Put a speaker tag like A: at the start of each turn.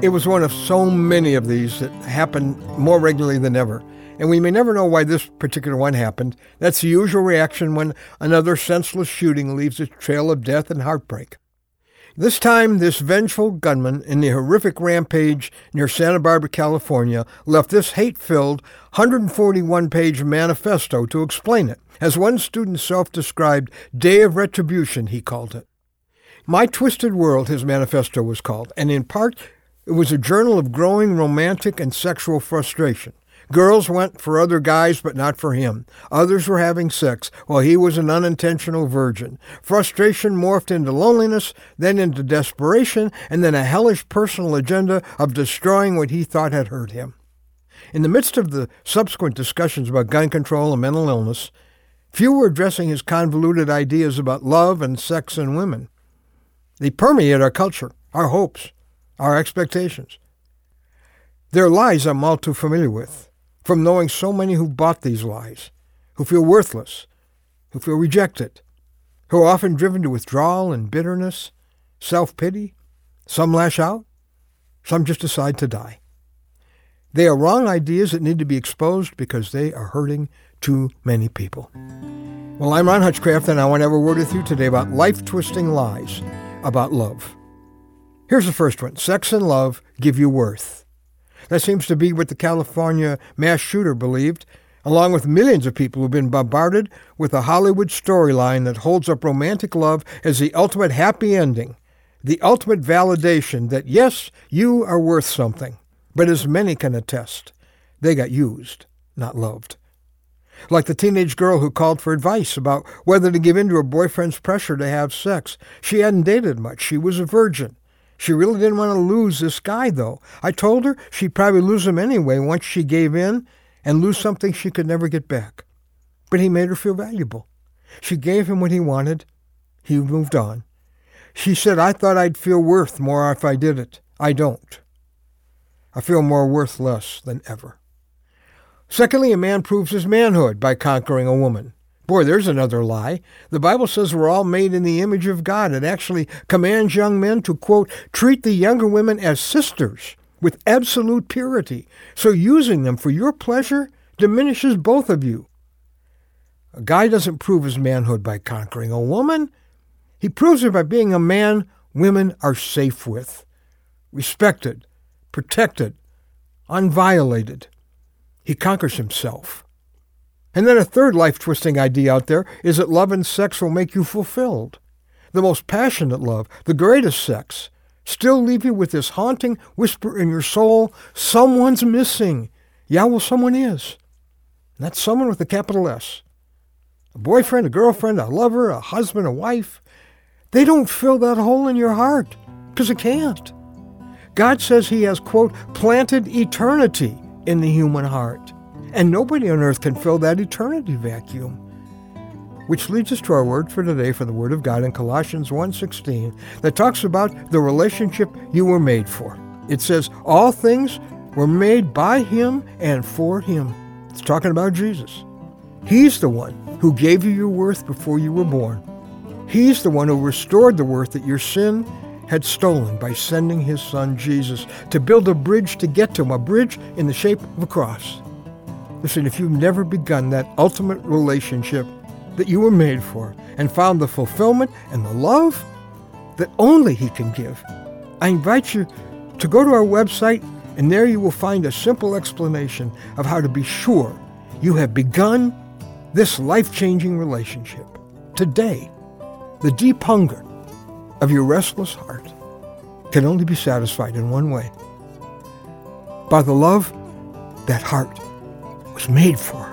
A: It was one of so many of these that happened more regularly than ever. And we may never know why this particular one happened. That's the usual reaction when another senseless shooting leaves a trail of death and heartbreak. This time, this vengeful gunman in the horrific rampage near Santa Barbara, California, left this hate-filled 141-page manifesto to explain it. As one student self-described, Day of Retribution, he called it. My Twisted World, his manifesto was called, and in part, it was a journal of growing romantic and sexual frustration. Girls went for other guys, but not for him. Others were having sex, while he was an unintentional virgin. Frustration morphed into loneliness, then into desperation, and then a hellish personal agenda of destroying what he thought had hurt him. In the midst of the subsequent discussions about gun control and mental illness, few were addressing his convoluted ideas about love and sex and women. They permeate our culture, our hopes, our expectations. They're lies I'm all too familiar with from knowing so many who bought these lies, who feel worthless, who feel rejected, who are often driven to withdrawal and bitterness, self-pity. Some lash out, some just decide to die. They are wrong ideas that need to be exposed because they are hurting too many people. Well, I'm Ron Hutchcraft, and I want to have a word with you today about life-twisting lies about love. Here's the first one. Sex and love give you worth. That seems to be what the California mass shooter believed, along with millions of people who've been bombarded with a Hollywood storyline that holds up romantic love as the ultimate happy ending, the ultimate validation that, yes, you are worth something. But as many can attest, they got used, not loved. Like the teenage girl who called for advice about whether to give in to her boyfriend's pressure to have sex. She hadn't dated much. She was a virgin. She really didn't want to lose this guy, though. I told her she'd probably lose him anyway once she gave in and lose something she could never get back. But he made her feel valuable. She gave him what he wanted. He moved on. She said, I thought I'd feel worth more if I did it. I don't. I feel more worthless than ever. Secondly, a man proves his manhood by conquering a woman. Boy, there's another lie. The Bible says we're all made in the image of God. It actually commands young men to, quote, treat the younger women as sisters with absolute purity. So using them for your pleasure diminishes both of you. A guy doesn't prove his manhood by conquering a woman. He proves it by being a man women are safe with, respected, protected, unviolated. He conquers himself. And then a third life twisting idea out there is that love and sex will make you fulfilled. The most passionate love, the greatest sex, still leave you with this haunting whisper in your soul someone's missing. Yeah, well, someone is. And that's someone with a capital S. A boyfriend, a girlfriend, a lover, a husband, a wife. They don't fill that hole in your heart because it can't. God says He has, quote, planted eternity in the human heart. And nobody on earth can fill that eternity vacuum. Which leads us to our word for today from the Word of God in Colossians 1.16 that talks about the relationship you were made for. It says, all things were made by Him and for Him. It's talking about Jesus. He's the one who gave you your worth before you were born. He's the one who restored the worth that your sin had stolen by sending his son Jesus to build a bridge to get to him, a bridge in the shape of a cross. Listen, if you've never begun that ultimate relationship that you were made for and found the fulfillment and the love that only He can give, I invite you to go to our website and there you will find a simple explanation of how to be sure you have begun this life-changing relationship. Today, the deep hunger of your restless heart can only be satisfied in one way by the love that heart was made for.